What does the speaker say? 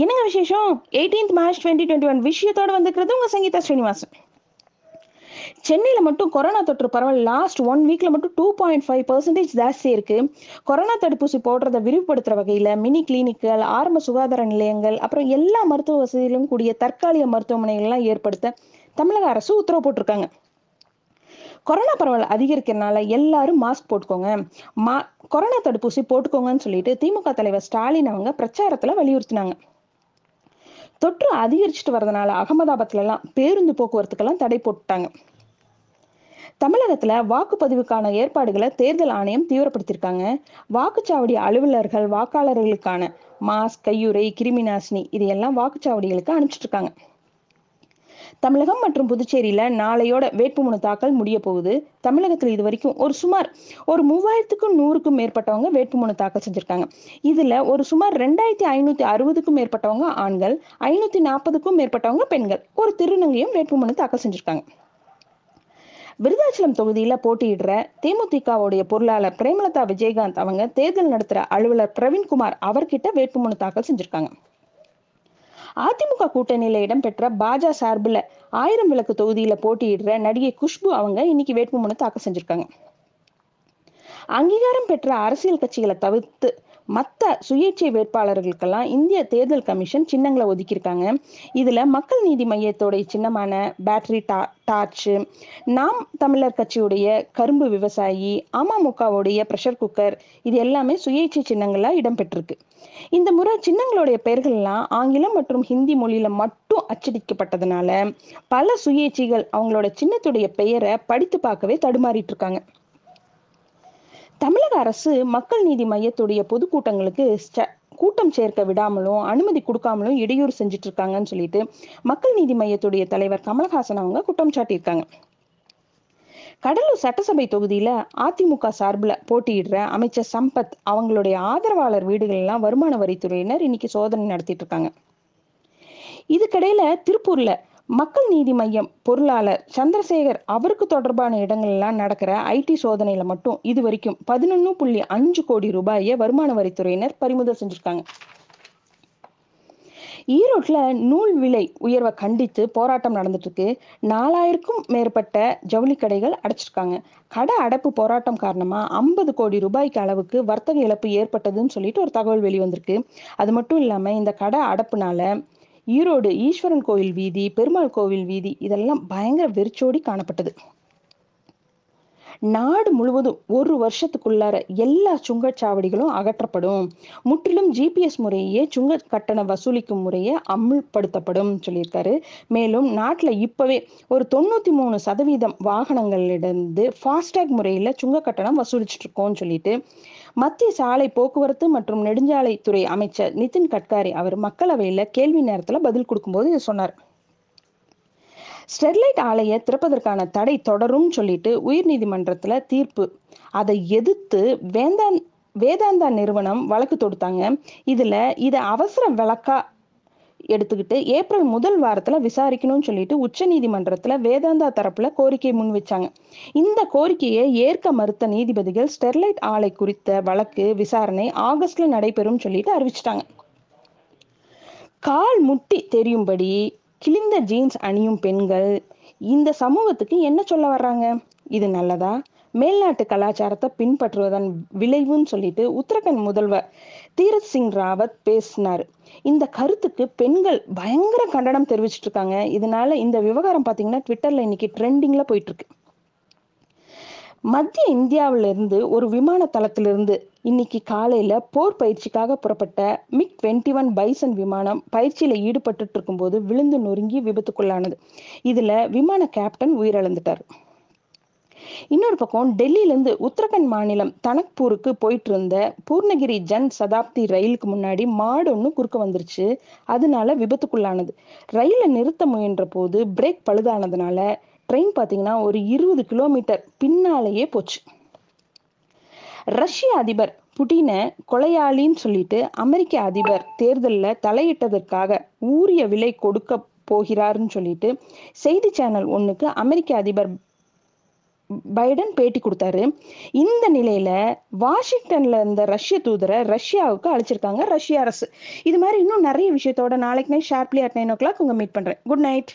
என்னங்க விசேஷம்? Eighteenth March twenty twenty one விஷயத்தோட வந்துக்கிறது உங்கள் சங்கீதா ஸ்ரீனிவாசன். சென்னையில் மட்டும் கொரோனா தொற்று பரவல் லாஸ்ட் ஒன் வீக்ல மட்டும் டூ பாயிண்ட் ஃபைவ் பர்சன்டேஜ் ஜாஸ்தி இருக்கு. கொரோனா தடுப்பூசி போடுறத விரிவுபடுத்துற வகையில மினி கிளினிக்குகள் ஆரம்ப சுகாதார நிலையங்கள் அப்புறம் எல்லா மருத்துவ வசதியிலும் கூடிய தற்காலிக மருத்துவமனைகள்லாம் ஏற்படுத்த தமிழக அரசு உத்தரவு போட்டிருக்காங்க. கொரோனா பரவல் அதிகரிக்கிறதுனால எல்லாரும் மாஸ்க் போட்டுக்கோங்க. மா கொரோனா தடுப்பூசி போட்டுக்கோங்கன்னு சொல்லிட்டு திமுக தலைவர் ஸ்டாலின் அவங்க பிரச்சாரத்துல வலியுறுத்தினாங்க. தொற்று அதிகரிச்சுட்டு வரதுனால அகமதாபாத்ல எல்லாம் பேருந்து போக்குவரத்துக்கெல்லாம் தடை போட்டுட்டாங்க. தமிழகத்துல வாக்குப்பதிவுக்கான ஏற்பாடுகளை தேர்தல் ஆணையம் தீவிரப்படுத்தியிருக்காங்க வாக்குச்சாவடி அலுவலர்கள் வாக்காளர்களுக்கான மாஸ்க் கையுறை கிருமி நாசினி இது எல்லாம் வாக்குச்சாவடிகளுக்கு அனுப்பிச்சிட்டு இருக்காங்க. தமிழகம் மற்றும் புதுச்சேரியில நாளையோட வேட்புமனு தாக்கல் முடிய போகுது தமிழகத்தில் இது வரைக்கும் ஒரு சுமார் ஒரு மூவாயிரத்துக்கும் நூறுக்கும் மேற்பட்டவங்க வேட்புமனு தாக்கல் செஞ்சிருக்காங்க. இதுல ஒரு சுமார் ரெண்டாயிரத்தி ஐநூத்தி அறுபதுக்கும் மேற்பட்டவங்க ஆண்கள் ஐநூத்தி நாற்பதுக்கும் மேற்பட்டவங்க பெண்கள். ஒரு திருநங்கையும் வேட்புமனு தாக்கல் செஞ்சிருக்காங்க. விருதாச்சலம் தொகுதியில போட்டியிடுற தேமுதிகவுடைய பொருளாளர் பிரேமலதா விஜயகாந்த் அவங்க தேர்தல் நடத்துற அலுவலர் பிரவீன்குமார் அவர்கிட்ட வேட்புமனு தாக்கல் செஞ்சிருக்காங்க. அதிமுக கூட்டணியில இடம்பெற்ற பாஜக சார்பில் ஆயிரம் விளக்கு தொகுதியில போட்டியிடுற நடிகை குஷ்பு அவங்க இன்னைக்கு வேட்புமனு தாக்கல் செஞ்சிருக்காங்க. அங்கீகாரம் பெற்ற அரசியல் கட்சிகளை தவிர்த்து மற்ற சுயேட்சை வேட்பாளர்களுக்கெல்லாம் இந்திய தேர்தல் கமிஷன் சின்னங்களை ஒதுக்கியிருக்காங்க. இதுல மக்கள் நீதி மையத்தோடைய சின்னமான பேட்டரி டா டார்ச்சு நாம் தமிழர் கட்சியுடைய கரும்பு விவசாயி அமமுகவுடைய ப்ரெஷர் குக்கர் இது எல்லாமே சுயேட்சை சின்னங்களாக இடம்பெற்றிருக்கு. இந்த முறை சின்னங்களுடைய பெயர்கள் எல்லாம் ஆங்கிலம் மற்றும் ஹிந்தி மொழியில மட்டும் அச்சடிக்கப்பட்டதுனால பல சுயேட்சிகள் அவங்களோட சின்னத்துடைய பெயரை படித்து பார்க்கவே தடுமாறிட்டு இருக்காங்க. தமிழக அரசு மக்கள் நீதி மையத்துடைய பொதுக்கூட்டங்களுக்கு கூட்டம் சேர்க்க விடாமலும் அனுமதி கொடுக்காமலும் இடையூறு செஞ்சுட்டு இருக்காங்கன்னு சொல்லிட்டு மக்கள் நீதி மையத்துடைய தலைவர் கமல்ஹாசன் அவங்க குற்றம் சாட்டியிருக்காங்க. கடலூர் சட்டசபை தொகுதியில அதிமுக சார்பில் போட்டியிடுற அமைச்சர் சம்பத் அவங்களுடைய ஆதரவாளர் வீடுகள்லாம் வருமான வரித்துறையினர் இன்னைக்கு சோதனை நடத்திட்டு இருக்காங்க இதுக்கிடையில திருப்பூர்ல மக்கள் நீதி மையம் பொருளாளர் சந்திரசேகர் அவருக்கு தொடர்பான இடங்கள் எல்லாம் நடக்கிற ஐடி சோதனையில மட்டும் இது வரைக்கும் பதினொன்னு புள்ளி அஞ்சு கோடி ரூபாயை வருமான வரித்துறையினர் பறிமுதல் செஞ்சிருக்காங்க. ஈரோட்ல நூல் விலை உயர்வை கண்டித்து போராட்டம் நடந்துட்டு இருக்கு நாலாயிரக்கும் மேற்பட்ட ஜவுளி கடைகள் அடைச்சிருக்காங்க. கடை அடைப்பு போராட்டம் காரணமா ஐம்பது கோடி ரூபாய்க்கு அளவுக்கு வர்த்தக இழப்பு ஏற்பட்டதுன்னு சொல்லிட்டு ஒரு தகவல் வெளிவந்திருக்கு. அது மட்டும் இல்லாம இந்த கடை அடைப்புனால ஈரோடு ஈஸ்வரன் கோவில் வீதி பெருமாள் கோவில் வீதி இதெல்லாம் பயங்கர வெறிச்சோடி காணப்பட்டது. நாடு முழுவதும் ஒரு வருஷத்துக்குள்ளார எல்லா சுங்கச்சாவடிகளும் அகற்றப்படும். முற்றிலும் ஜிபிஎஸ் முறையே சுங்க கட்டண வசூலிக்கும் முறையை அமுல்படுத்தப்படும் சொல்லியிருக்காரு. மேலும் நாட்டில் இப்பவே ஒரு தொண்ணூத்தி மூணு சதவீதம் வாகனங்களிலிருந்து ஃபாஸ்டேக் முறையில் சுங்க கட்டணம் வசூலிச்சுட்டு இருக்கோம்னு சொல்லிட்டு மத்திய சாலை போக்குவரத்து மற்றும் நெடுஞ்சாலைத்துறை அமைச்சர் நிதின் கட்காரி அவர் மக்களவையில் கேள்வி நேரத்தில் பதில் கொடுக்கும்போது இதை சொன்னார். ஸ்டெர்லைட் ஆலையை திறப்பதற்கான தடை தொடரும் சொல்லிட்டு உயர்நீதிமன்றத்துல தீர்ப்பு. அதை எதிர்த்து வேந்தான் வேதாந்தா நிறுவனம் வழக்கு தொடுத்தாங்க. இதுல இதை அவசர வழக்கா எடுத்துக்கிட்டு ஏப்ரல் முதல் வாரத்துல விசாரிக்கணும்னு சொல்லிட்டு உச்ச நீதிமன்றத்துல வேதாந்தா தரப்புல கோரிக்கை முன் வச்சாங்க. இந்த கோரிக்கையை ஏற்க மறுத்த நீதிபதிகள் ஸ்டெர்லைட் ஆலை குறித்த வழக்கு விசாரணை ஆகஸ்ட்ல நடைபெறும் சொல்லிட்டு அறிவிச்சிட்டாங்க. கால் முட்டி தெரியும்படி கிழிந்த ஜீன்ஸ் அணியும் பெண்கள் இந்த சமூகத்துக்கு என்ன சொல்ல வர்றாங்க? இது நல்லதா? மேல்நாட்டு கலாச்சாரத்தை பின்பற்றுவதன் விளைவுன்னு சொல்லிட்டு உத்தரகண்ட் முதல்வர் தீரத் சிங் ராவத் பேசினார். இந்த கருத்துக்கு பெண்கள் பயங்கர கண்டனம் தெரிவிச்சிட்டு இருக்காங்க. இதனால இந்த விவகாரம் பார்த்தீங்கன்னா ட்விட்டர்ல இன்னைக்கு ட்ரெண்டிங்ல போயிட்டு இருக்கு. மத்திய இந்தியாவில இருந்து ஒரு விமான தளத்திலிருந்து இன்னைக்கு காலையில போர் பயிற்சிக்காக புறப்பட்ட மிக் டுவெண்ட்டி ஒன் பைசன் விமானம் பயிற்சியில ஈடுபட்டு இருக்கும்போது விழுந்து நொறுங்கி விபத்துக்குள்ளானது. இதுல விமான கேப்டன் உயிரிழந்துட்டார். இன்னொரு பக்கம் டெல்லியிலேருந்து உத்தரகண்ட் மாநிலம் தனக்பூருக்கு போயிட்டு இருந்த பூர்ணகிரி ஜன் சதாப்தி ரயிலுக்கு முன்னாடி மாடு ஒன்று குறுக்க வந்துருச்சு. அதனால விபத்துக்குள்ளானது. ரயிலை நிறுத்த முயன்ற போது பிரேக் பழுதானதுனால ட்ரெயின் பார்த்தீங்கன்னா ஒரு இருபது கிலோமீட்டர் பின்னாலேயே போச்சு. ரஷ்ய அதிபர் புட்டினை கொலையாளின்னு சொல்லிட்டு அமெரிக்க அதிபர் தேர்தலில் தலையிட்டதற்காக ஊரிய விலை கொடுக்க போகிறாருன்னு சொல்லிட்டு செய்தி சேனல் ஒன்றுக்கு அமெரிக்க அதிபர் பைடன் பேட்டி கொடுத்தாரு. இந்த நிலையில வாஷிங்டன்ல இருந்த ரஷ்ய தூதரை ரஷ்யாவுக்கு அழைச்சிருக்காங்க ரஷ்ய அரசு. இது மாதிரி இன்னும் நிறைய விஷயத்தோட நாளைக்கு night sharply at nine o'clock உங்க மீட் பண்றேன். Good night